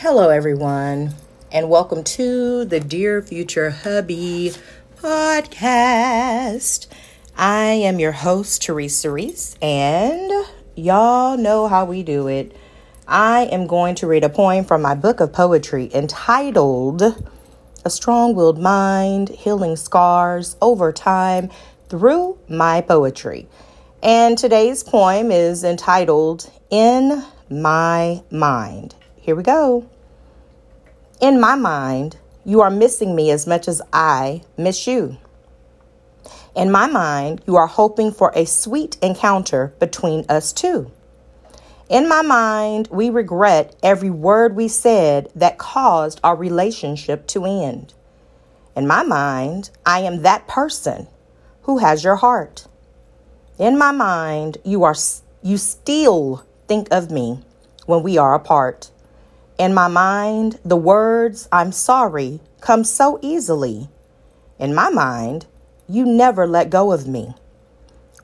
Hello, everyone, and welcome to the Dear Future Hubby podcast. I am your host, Teresa Reese, and y'all know how we do it. I am going to read a poem from my book of poetry entitled A Strong Willed Mind Healing Scars Over Time Through My Poetry. And today's poem is entitled In My Mind. Here we go. In my mind, you are missing me as much as I miss you. In my mind, you are hoping for a sweet encounter between us two. In my mind, we regret every word we said that caused our relationship to end. In my mind, I am that person who has your heart. In my mind, you are you still think of me when we are apart. In my mind, the words, I'm sorry, come so easily. In my mind, you never let go of me.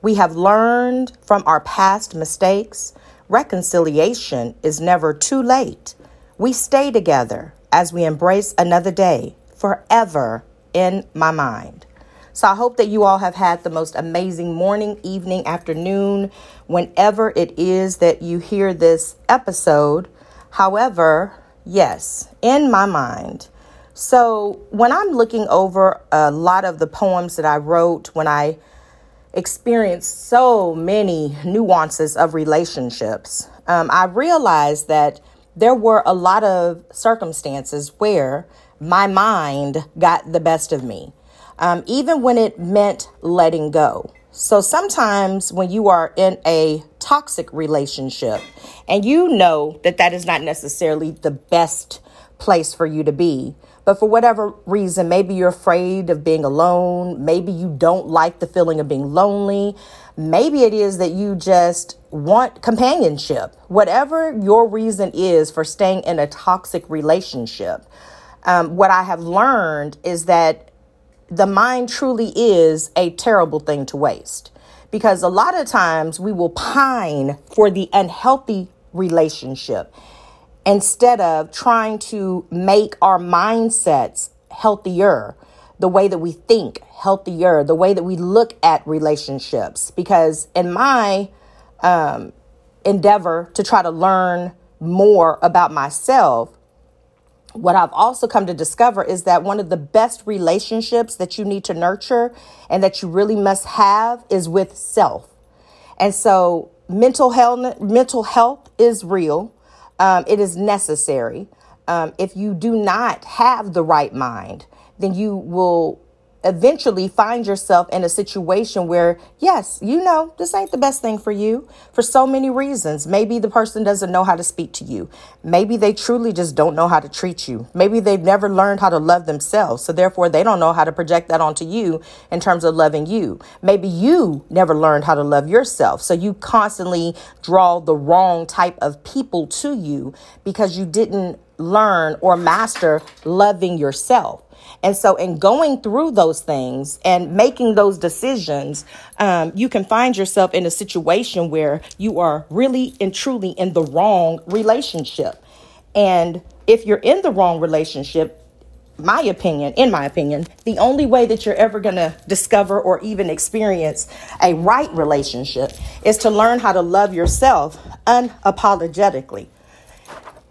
We have learned from our past mistakes. Reconciliation is never too late. We stay together as we embrace another day forever in my mind. So I hope that you all have had the most amazing morning, evening, afternoon, whenever it is that you hear this episode. However, yes, in my mind. So when I'm looking over a lot of the poems that I wrote when I experienced so many nuances of relationships, um, I realized that there were a lot of circumstances where my mind got the best of me, um, even when it meant letting go. So sometimes when you are in a toxic relationship. And you know that that is not necessarily the best place for you to be, but for whatever reason, maybe you're afraid of being alone, maybe you don't like the feeling of being lonely, maybe it is that you just want companionship. Whatever your reason is for staying in a toxic relationship, um, what I have learned is that the mind truly is a terrible thing to waste because a lot of times we will pine for the unhealthy relationship instead of trying to make our mindsets healthier, the way that we think healthier, the way that we look at relationships. Because in my um, endeavor to try to learn more about myself, what I've also come to discover is that one of the best relationships that you need to nurture and that you really must have is with self. And so mental health, mental health is real. Um, it is necessary. Um, if you do not have the right mind, then you will eventually find yourself in a situation where, yes, you know, this ain't the best thing for you for so many reasons. Maybe the person doesn't know how to speak to you. Maybe they truly just don't know how to treat you. Maybe they've never learned how to love themselves. So therefore, they don't know how to project that onto you in terms of loving you. Maybe you never learned how to love yourself. So you constantly draw the wrong type of people to you because you didn't learn or master loving yourself. And so, in going through those things and making those decisions, um, you can find yourself in a situation where you are really and truly in the wrong relationship. And if you're in the wrong relationship, my opinion, in my opinion, the only way that you're ever going to discover or even experience a right relationship is to learn how to love yourself unapologetically.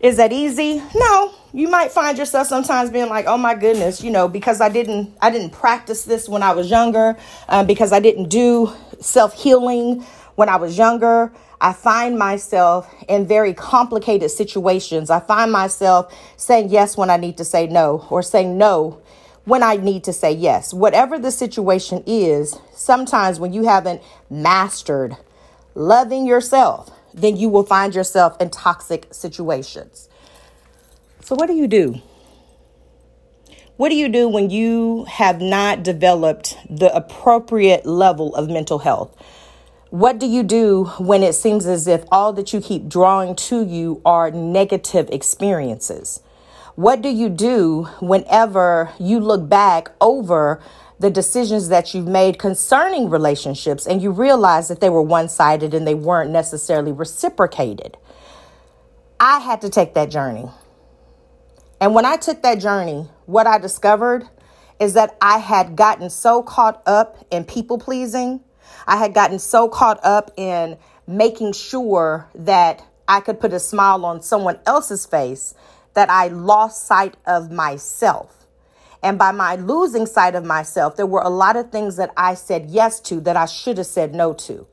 Is that easy? No. You might find yourself sometimes being like, "Oh my goodness," you know, because I didn't I didn't practice this when I was younger, um, because I didn't do self healing when I was younger. I find myself in very complicated situations. I find myself saying yes when I need to say no, or saying no when I need to say yes. Whatever the situation is, sometimes when you haven't mastered loving yourself, then you will find yourself in toxic situations. So, what do you do? What do you do when you have not developed the appropriate level of mental health? What do you do when it seems as if all that you keep drawing to you are negative experiences? What do you do whenever you look back over the decisions that you've made concerning relationships and you realize that they were one sided and they weren't necessarily reciprocated. I had to take that journey. And when I took that journey, what I discovered is that I had gotten so caught up in people pleasing. I had gotten so caught up in making sure that I could put a smile on someone else's face that I lost sight of myself. And by my losing sight of myself, there were a lot of things that I said yes to that I should have said no to.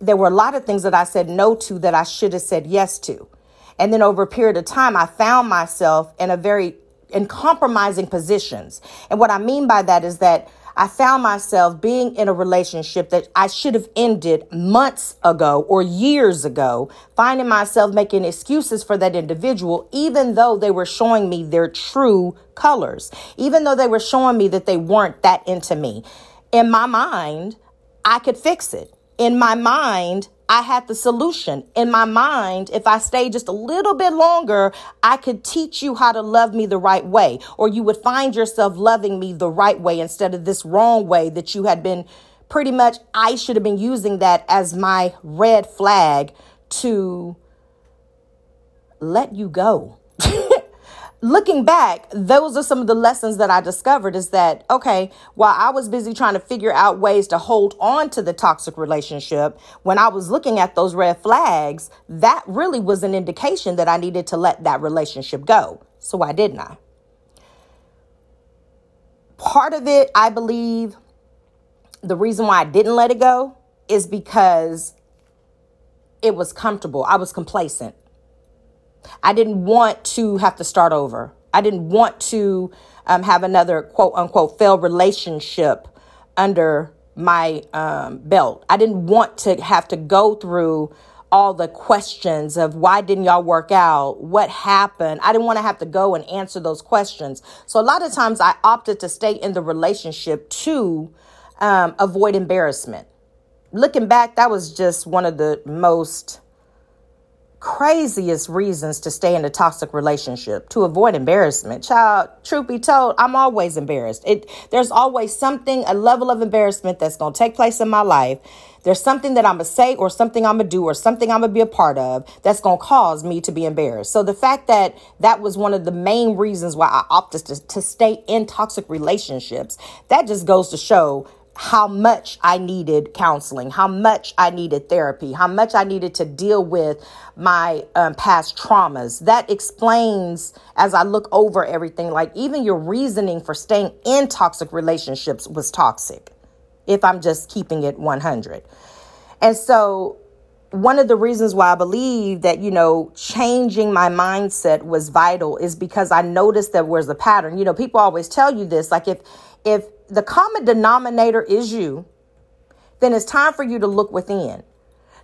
There were a lot of things that I said no to that I should have said yes to. And then over a period of time, I found myself in a very in compromising positions. And what I mean by that is that I found myself being in a relationship that I should have ended months ago or years ago, finding myself making excuses for that individual, even though they were showing me their true colors, even though they were showing me that they weren't that into me. In my mind, I could fix it. In my mind, I had the solution in my mind. If I stayed just a little bit longer, I could teach you how to love me the right way, or you would find yourself loving me the right way instead of this wrong way that you had been pretty much. I should have been using that as my red flag to let you go looking back, those are some of the lessons that I discovered is that, okay, while I was busy trying to figure out ways to hold on to the toxic relationship, when I was looking at those red flags, that really was an indication that I needed to let that relationship go. So why didn't I? Part of it, I believe, the reason why I didn't let it go is because it was comfortable. I was complacent. I didn't want to have to start over. I didn't want to um, have another quote unquote failed relationship under my um, belt. I didn't want to have to go through all the questions of why didn't y'all work out? What happened? I didn't want to have to go and answer those questions. So a lot of times I opted to stay in the relationship to um, avoid embarrassment. Looking back, that was just one of the most craziest reasons to stay in a toxic relationship to avoid embarrassment. Child truth be told i'm always embarrassed. It there's always something a level of embarrassment that's going to take place in my life. There's something that i'm going to say or something i'm going to do or something i'm going to be a part of that's going to cause me to be embarrassed. So the fact that that was one of the main reasons why i opted to, to stay in toxic relationships that just goes to show how much I needed counseling, how much I needed therapy, how much I needed to deal with my um, past traumas. That explains, as I look over everything, like even your reasoning for staying in toxic relationships was toxic, if I'm just keeping it 100. And so, one of the reasons why I believe that, you know, changing my mindset was vital is because I noticed that was a pattern. You know, people always tell you this, like if, if the common denominator is you, then it's time for you to look within.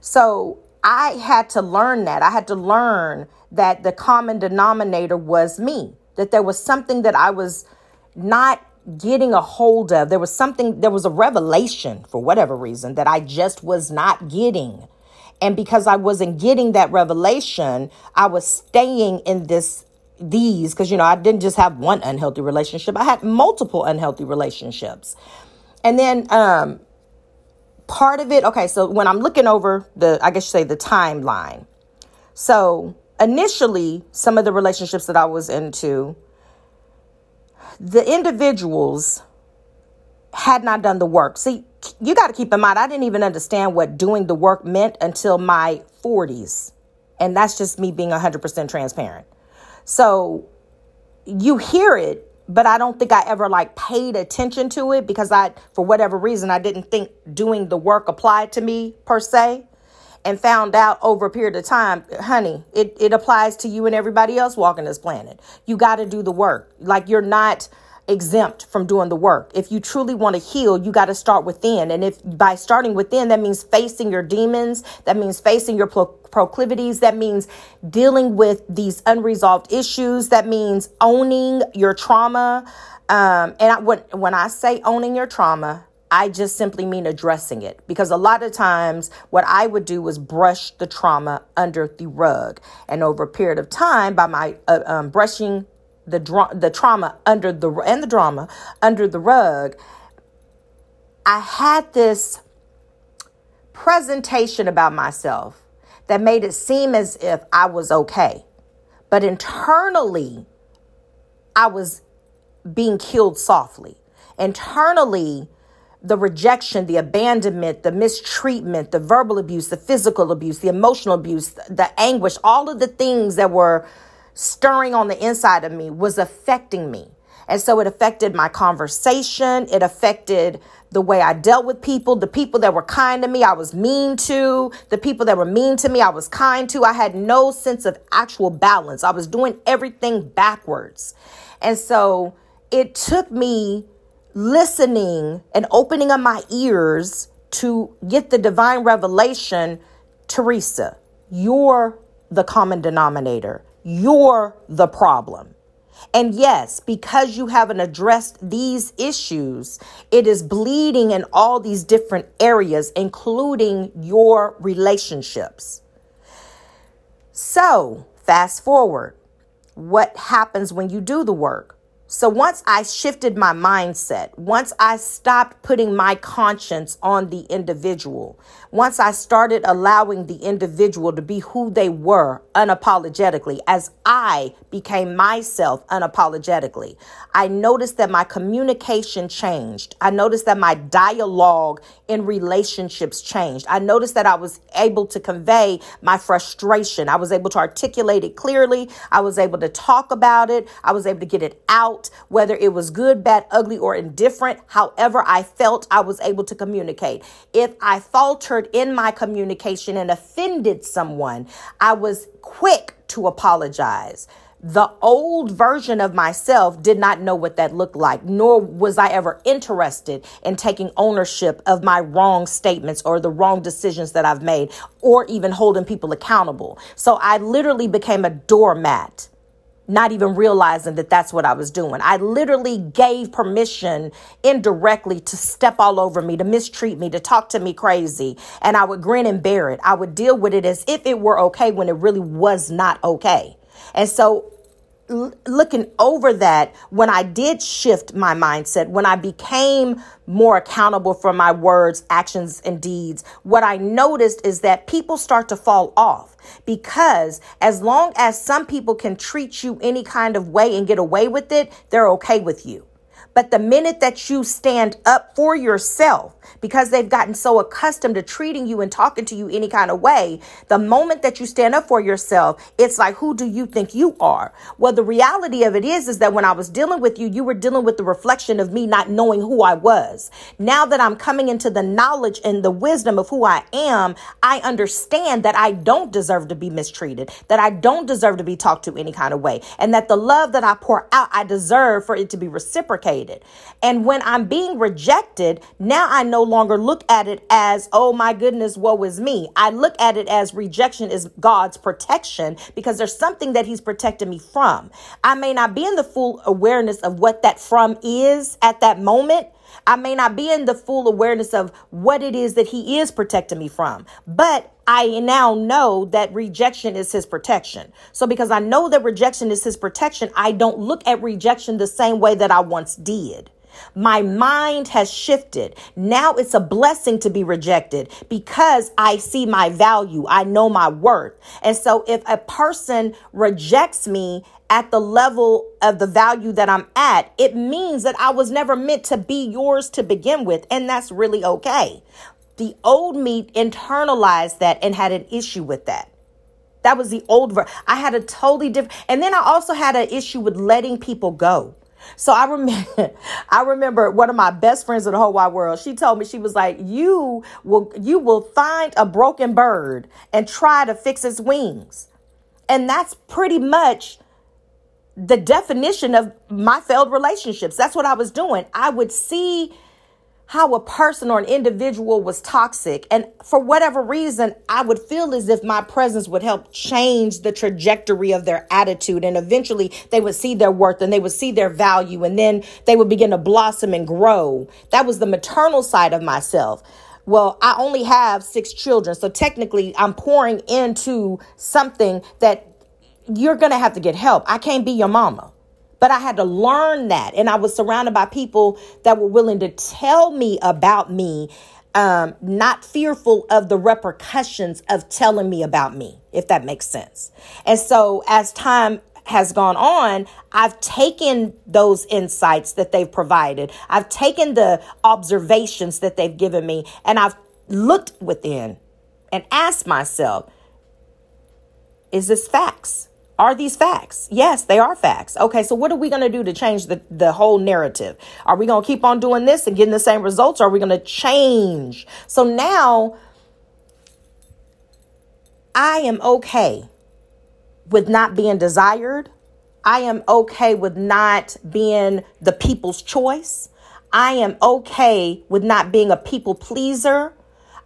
So I had to learn that. I had to learn that the common denominator was me, that there was something that I was not getting a hold of. There was something, there was a revelation for whatever reason that I just was not getting. And because I wasn't getting that revelation, I was staying in this these because you know I didn't just have one unhealthy relationship. I had multiple unhealthy relationships. And then um part of it, okay, so when I'm looking over the I guess you say the timeline. So initially some of the relationships that I was into the individuals had not done the work. See, you got to keep in mind I didn't even understand what doing the work meant until my 40s. And that's just me being 100% transparent. So you hear it, but I don't think I ever like paid attention to it because I, for whatever reason, I didn't think doing the work applied to me per se and found out over a period of time, honey, it, it applies to you and everybody else walking this planet. You got to do the work. Like you're not exempt from doing the work. If you truly want to heal, you got to start within. And if by starting within, that means facing your demons, that means facing your pro- proclivities, that means dealing with these unresolved issues, that means owning your trauma. Um, and I, when, when I say owning your trauma, I just simply mean addressing it because a lot of times what I would do was brush the trauma under the rug. And over a period of time, by my uh, um, brushing the dra- the trauma under the and the drama under the rug i had this presentation about myself that made it seem as if i was okay but internally I was being killed softly. Internally, the rejection, the abandonment, the mistreatment, the verbal abuse, the physical abuse, the emotional abuse, the anguish, all of the things that were stirring on the inside of me was affecting me. And so it affected my conversation. It affected the way I dealt with people. The people that were kind to me, I was mean to. The people that were mean to me, I was kind to. I had no sense of actual balance. I was doing everything backwards. And so it took me listening and opening up my ears to get the divine revelation Teresa, you're the common denominator. You're the problem. And yes, because you haven't addressed these issues, it is bleeding in all these different areas, including your relationships. So, fast forward. What happens when you do the work? So once I shifted my mindset, once I stopped putting my conscience on the individual, once I started allowing the individual to be who they were unapologetically, as I became myself unapologetically, I noticed that my communication changed. I noticed that my dialogue in relationships changed. I noticed that I was able to convey my frustration. I was able to articulate it clearly. I was able to talk about it. I was able to get it out, whether it was good, bad, ugly, or indifferent. However, I felt I was able to communicate. If I faltered in my communication and offended someone, I was quick to apologize the old version of myself did not know what that looked like, nor was I ever interested in taking ownership of my wrong statements or the wrong decisions that I've made, or even holding people accountable. So I literally became a doormat, not even realizing that that's what I was doing. I literally gave permission indirectly to step all over me, to mistreat me, to talk to me crazy. And I would grin and bear it. I would deal with it as if it were okay when it really was not okay. And so looking over that when I did shift my mindset, when I became more accountable for my words, actions, and deeds, what I noticed is that people start to fall off because as long as some people can treat you any kind of way and get away with it, they're okay with you. But the minute that you stand up for yourself, because they've gotten so accustomed to treating you and talking to you any kind of way, the moment that you stand up for yourself, it's like, who do you think you are? Well, the reality of it is, is that when I was dealing with you, you were dealing with the reflection of me not knowing who I was. Now that I'm coming into the knowledge and the wisdom of who I am, I understand that I don't deserve to be mistreated, that I don't deserve to be talked to any kind of way, and that the love that I pour out, I deserve for it to be reciprocated. And when I'm being rejected, now I no longer look at it as, oh my goodness, woe is me. I look at it as rejection is God's protection because there's something that He's protecting me from. I may not be in the full awareness of what that from is at that moment. I may not be in the full awareness of what it is that he is protecting me from, but I now know that rejection is his protection. So because I know that rejection is his protection, I don't look at rejection the same way that I once did. My mind has shifted. Now it's a blessing to be rejected because I see my value. I know my worth. And so if a person rejects me at the level of the value that I'm at, it means that I was never meant to be yours to begin with. And that's really okay. The old me internalized that and had an issue with that. That was the old ver- I had a totally different and then I also had an issue with letting people go. So I remember I remember one of my best friends in the whole wide world. She told me she was like, "You will you will find a broken bird and try to fix its wings." And that's pretty much the definition of my failed relationships. That's what I was doing. I would see how a person or an individual was toxic. And for whatever reason, I would feel as if my presence would help change the trajectory of their attitude. And eventually they would see their worth and they would see their value. And then they would begin to blossom and grow. That was the maternal side of myself. Well, I only have six children. So technically, I'm pouring into something that you're going to have to get help. I can't be your mama. But I had to learn that. And I was surrounded by people that were willing to tell me about me, um, not fearful of the repercussions of telling me about me, if that makes sense. And so as time has gone on, I've taken those insights that they've provided. I've taken the observations that they've given me and I've looked within and asked myself, is this facts? Are these facts? Yes, they are facts. Okay, so what are we going to do to change the, the whole narrative? Are we going to keep on doing this and getting the same results? Or are we going to change? So now I am okay with not being desired. I am okay with not being the people's choice. I am okay with not being a people pleaser.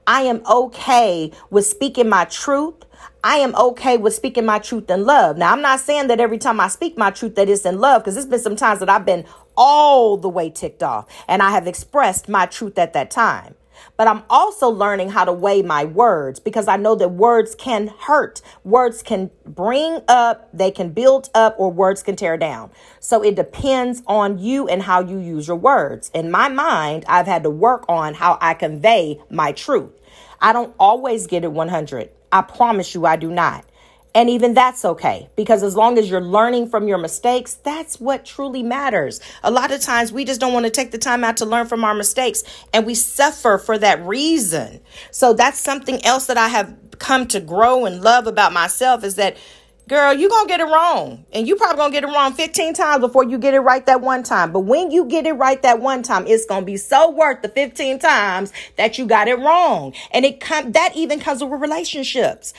I am okay with speaking my truth. I am okay with speaking my truth in love. Now, I'm not saying that every time I speak my truth that it's in love because there's been some times that I've been all the way ticked off and I have expressed my truth at that time. But I'm also learning how to weigh my words because I know that words can hurt. Words can bring up, they can build up, or words can tear down. So it depends on you and how you use your words. In my mind, I've had to work on how I convey my truth. I don't always get it 100. I promise you, I do not. And even that's okay because as long as you're learning from your mistakes, that's what truly matters. A lot of times we just don't want to take the time out to learn from our mistakes and we suffer for that reason. So that's something else that I have come to grow and love about myself is that girl, you're going to get it wrong. And you probably going to get it wrong 15 times before you get it right that one time. But when you get it right that one time, it's going to be so worth the 15 times that you got it wrong. And it come that even comes with relationships.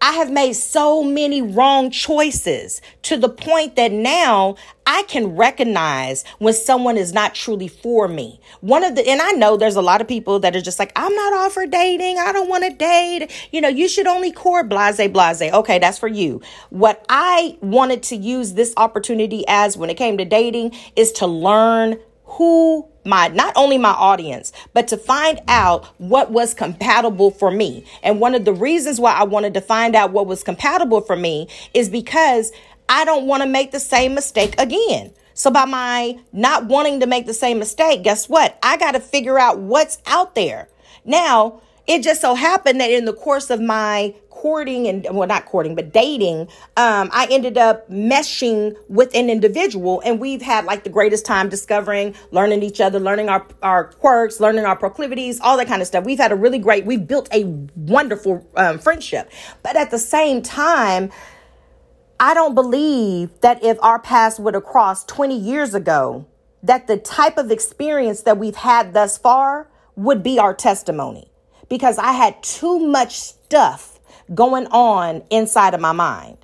I have made so many wrong choices to the point that now I can recognize when someone is not truly for me. One of the, and I know there's a lot of people that are just like, I'm not all for dating. I don't want to date. You know, you should only court blase, blase. Okay, that's for you. What I wanted to use this opportunity as when it came to dating is to learn who my not only my audience but to find out what was compatible for me. And one of the reasons why i wanted to find out what was compatible for me is because i don't want to make the same mistake again. So by my not wanting to make the same mistake guess what? I got to figure out what's out there. Now it just so happened that in the course of my courting and well not courting but dating um, i ended up meshing with an individual and we've had like the greatest time discovering learning each other learning our, our quirks learning our proclivities all that kind of stuff. We've had a really great we've built a wonderful um, friendship. But at the same time i don't believe that if our paths would have crossed 20 years ago that the type of experience that we've had thus far would be our testimony because i had too much stuff going on inside of my mind.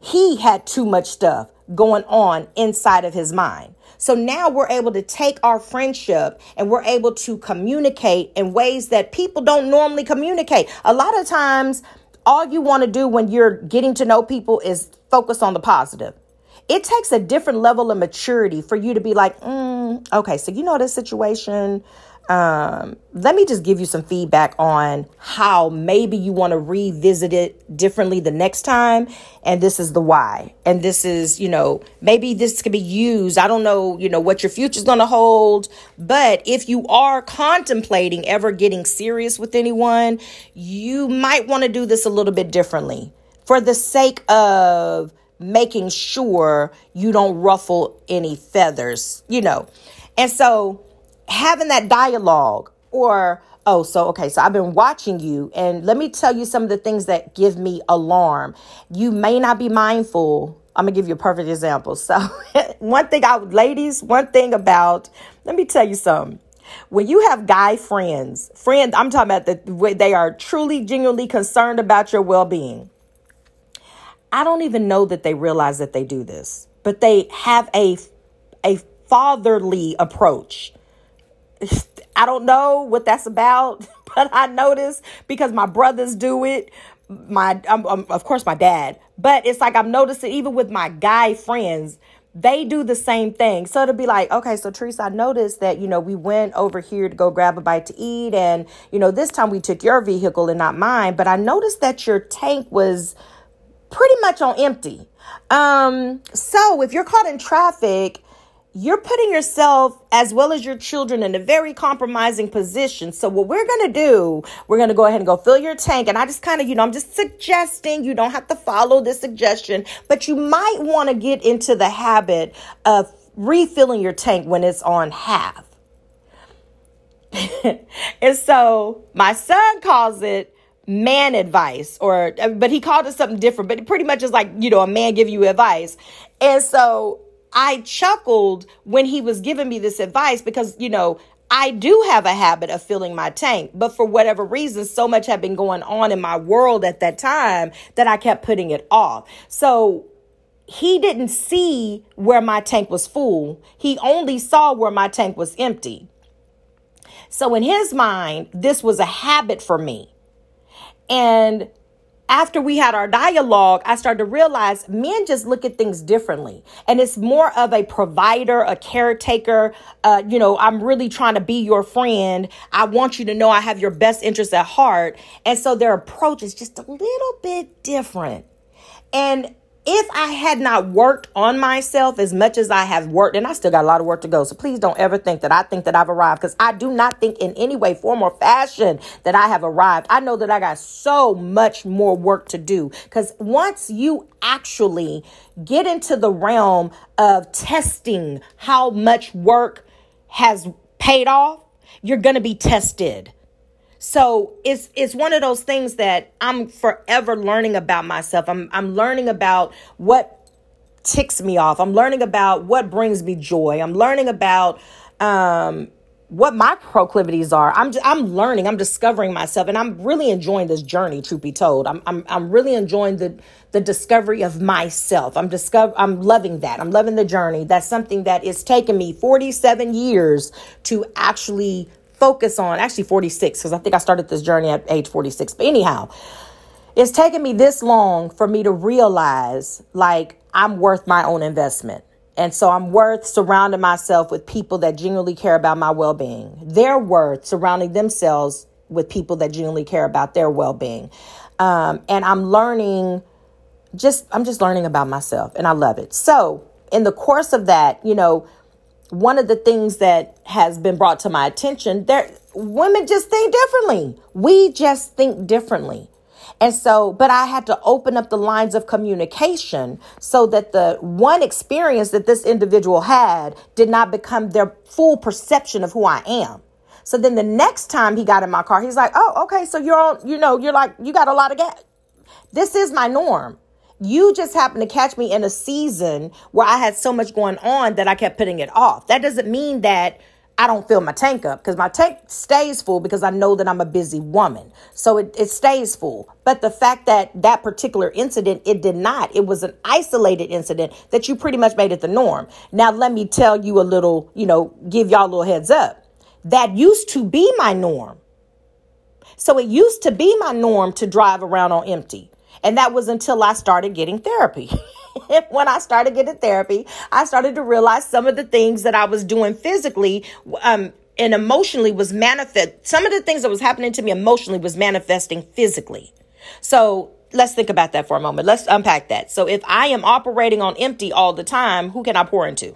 He had too much stuff going on inside of his mind. So now we're able to take our friendship and we're able to communicate in ways that people don't normally communicate. A lot of times, all you want to do when you're getting to know people is focus on the positive. It takes a different level of maturity for you to be like, mm, okay, so you know this situation um, let me just give you some feedback on how maybe you want to revisit it differently the next time. And this is the why. And this is, you know, maybe this could be used. I don't know, you know, what your future is going to hold. But if you are contemplating ever getting serious with anyone, you might want to do this a little bit differently for the sake of making sure you don't ruffle any feathers, you know. And so, having that dialogue or oh so okay so i've been watching you and let me tell you some of the things that give me alarm. You may not be mindful. I'm gonna give you a perfect example. So one thing i ladies one thing about let me tell you something when you have guy friends friends i'm talking about the they are truly genuinely concerned about your well-being. I don't even know that they realize that they do this but they have a a fatherly approach I don't know what that's about, but I notice because my brothers do it. My, um, um, of course, my dad, but it's like I'm noticing even with my guy friends, they do the same thing. So it'll be like, okay, so Teresa, I noticed that, you know, we went over here to go grab a bite to eat. And, you know, this time we took your vehicle and not mine. But I noticed that your tank was pretty much on empty. Um, so if you're caught in traffic you're putting yourself as well as your children in a very compromising position. So what we're going to do, we're going to go ahead and go fill your tank. And I just kind of, you know, I'm just suggesting you don't have to follow this suggestion, but you might want to get into the habit of refilling your tank when it's on half. and so my son calls it man advice or uh, but he called it something different but it pretty much is like you know a man give you advice and so I chuckled when he was giving me this advice because, you know, I do have a habit of filling my tank, but for whatever reason, so much had been going on in my world at that time that I kept putting it off. So he didn't see where my tank was full. He only saw where my tank was empty. So in his mind, this was a habit for me. And after we had our dialogue, I started to realize men just look at things differently. And it's more of a provider, a caretaker. Uh, you know, I'm really trying to be your friend. I want you to know I have your best interests at heart. And so their approach is just a little bit different. And if I had not worked on myself as much as I have worked, and I still got a lot of work to go, so please don't ever think that I think that I've arrived because I do not think in any way, form, or fashion that I have arrived. I know that I got so much more work to do because once you actually get into the realm of testing how much work has paid off, you're going to be tested. So it's it's one of those things that I'm forever learning about myself. I'm I'm learning about what ticks me off. I'm learning about what brings me joy. I'm learning about um what my proclivities are. I'm I'm learning. I'm discovering myself, and I'm really enjoying this journey. Truth be told, I'm I'm I'm really enjoying the the discovery of myself. I'm discover. I'm loving that. I'm loving the journey. That's something that is taking me 47 years to actually focus on actually 46 because I think I started this journey at age 46. But anyhow, it's taken me this long for me to realize like I'm worth my own investment. And so I'm worth surrounding myself with people that genuinely care about my well being. They're worth surrounding themselves with people that genuinely care about their well being. Um, and I'm learning just, I'm just learning about myself and I love it. So, in the course of that, you know, one of the things that has been brought to my attention there women just think differently. We just think differently. And so but i had to open up the lines of communication so that the one experience that this individual had did not become their full perception of who i am. So then the next time he got in my car he's like oh okay so you're on you know you're like you got a lot of gas. This is my norm you just happened to catch me in a season where I had so much going on that I kept putting it off. That doesn't mean that I don't fill my tank up because my tank stays full because I know that I'm a busy woman. So it, it stays full. But the fact that that particular incident, it did not. It was an isolated incident that you pretty much made it the norm. Now, let me tell you a little, you know, give y'all a little heads up. That used to be my norm. So it used to be my norm to drive around on empty. And that was until I started getting therapy. when I started getting therapy, I started to realize some of the things that I was doing physically um, and emotionally was manifest. Some of the things that was happening to me emotionally was manifesting physically. So let's think about that for a moment. Let's unpack that. So if I am operating on empty all the time, who can I pour into?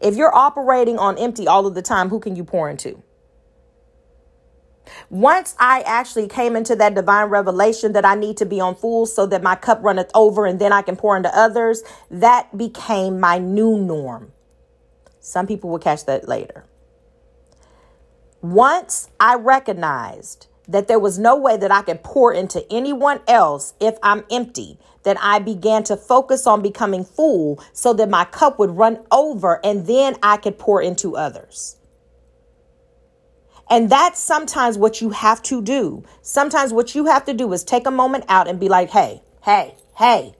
If you're operating on empty all of the time, who can you pour into? Once I actually came into that divine revelation that I need to be on full so that my cup runneth over and then I can pour into others, that became my new norm. Some people will catch that later. Once I recognized that there was no way that I could pour into anyone else if I'm empty, that I began to focus on becoming full so that my cup would run over and then I could pour into others. And that's sometimes what you have to do. Sometimes what you have to do is take a moment out and be like, hey, hey, hey,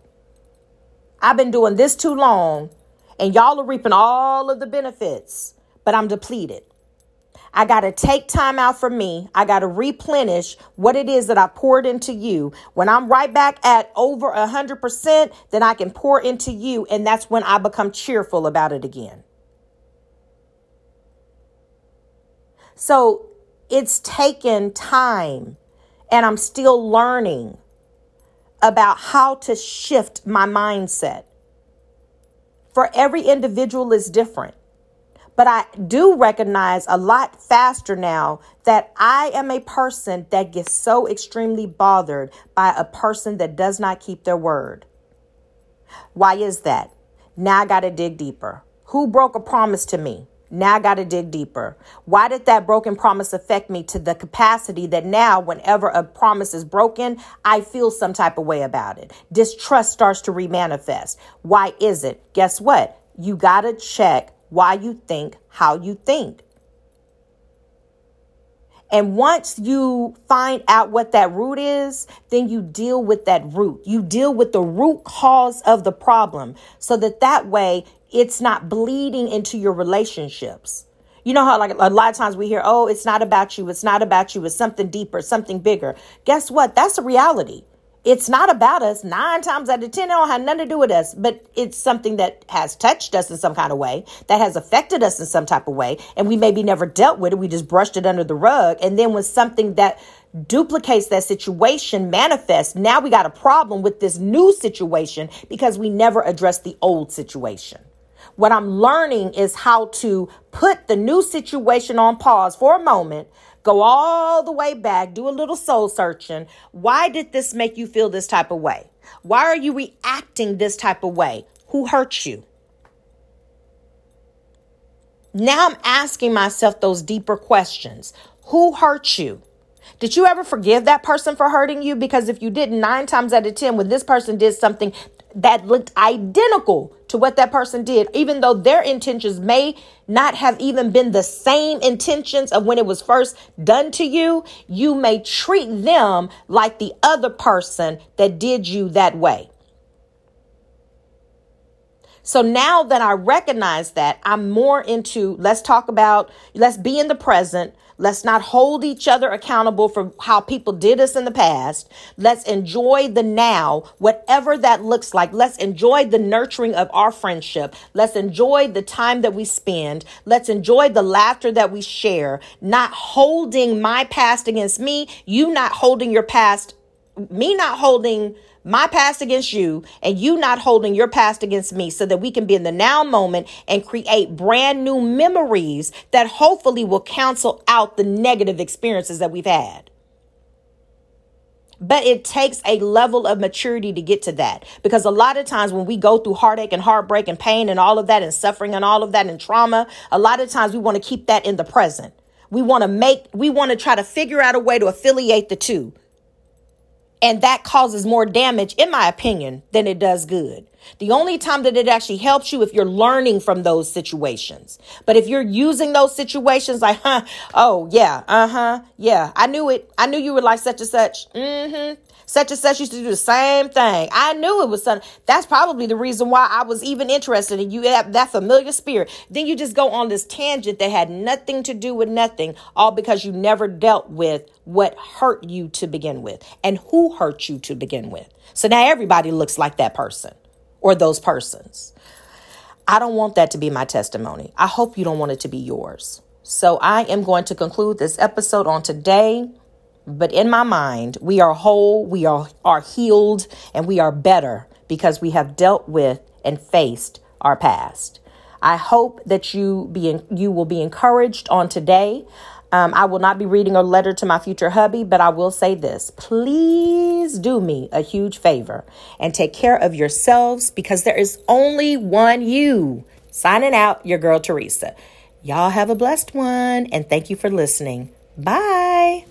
I've been doing this too long and y'all are reaping all of the benefits, but I'm depleted. I got to take time out for me. I got to replenish what it is that I poured into you. When I'm right back at over a 100%, then I can pour into you. And that's when I become cheerful about it again. So it's taken time and I'm still learning about how to shift my mindset for every individual is different. But I do recognize a lot faster now that I am a person that gets so extremely bothered by a person that does not keep their word. Why is that? Now I got to dig deeper. Who broke a promise to me? Now I got to dig deeper. Why did that broken promise affect me to the capacity that now, whenever a promise is broken, I feel some type of way about it? Distrust starts to remanifest. Why is it? Guess what? You got to check why you think how you think. And once you find out what that root is, then you deal with that root. You deal with the root cause of the problem so that that way it's not bleeding into your relationships. You know how, like, a lot of times we hear, oh, it's not about you. It's not about you. It's something deeper, something bigger. Guess what? That's a reality. It's not about us. Nine times out of 10, it don't have nothing to do with us, but it's something that has touched us in some kind of way, that has affected us in some type of way. And we maybe never dealt with it. We just brushed it under the rug. And then when something that duplicates that situation manifests, now we got a problem with this new situation because we never addressed the old situation. What I'm learning is how to put the new situation on pause for a moment, go all the way back, do a little soul searching. Why did this make you feel this type of way? Why are you reacting this type of way? Who hurt you? Now I'm asking myself those deeper questions. Who hurt you? Did you ever forgive that person for hurting you? Because if you did, nine times out of 10, when this person did something that looked identical to what that person did, even though their intentions may not have even been the same intentions of when it was first done to you, you may treat them like the other person that did you that way. So now that I recognize that, I'm more into let's talk about, let's be in the present. Let's not hold each other accountable for how people did us in the past. Let's enjoy the now, whatever that looks like. Let's enjoy the nurturing of our friendship. Let's enjoy the time that we spend. Let's enjoy the laughter that we share, not holding my past against me, you not holding your past, me not holding my past against you and you not holding your past against me so that we can be in the now moment and create brand new memories that hopefully will cancel out the negative experiences that we've had. But it takes a level of maturity to get to that. Because a lot of times when we go through heartache and heartbreak and pain and all of that and suffering and all of that and trauma, a lot of times we want to keep that in the present. We want to make, we want to try to figure out a way to affiliate the two. And that causes more damage, in my opinion, than it does good. The only time that it actually helps you if you're learning from those situations. But if you're using those situations like, huh, oh yeah, uh-huh, yeah, I knew it. I knew you were like such and such. Mm-hmm. Such and such used to do the same thing. I knew it was something. That's probably the reason why I was even interested in you. Have that familiar spirit. Then you just go on this tangent that had nothing to do with nothing, all because you never dealt with what hurt you to begin with and who hurt you to begin with. So now everybody looks like that person or those persons. I don't want that to be my testimony. I hope you don't want it to be yours. So I am going to conclude this episode on today. But in my mind, we are whole, we are, are healed, and we are better because we have dealt with and faced our past. I hope that you be you will be encouraged on today. Um, I will not be reading a letter to my future hubby, but I will say this: please do me a huge favor and take care of yourselves because there is only one you. Signing out, your girl Teresa. Y'all have a blessed one, and thank you for listening. Bye.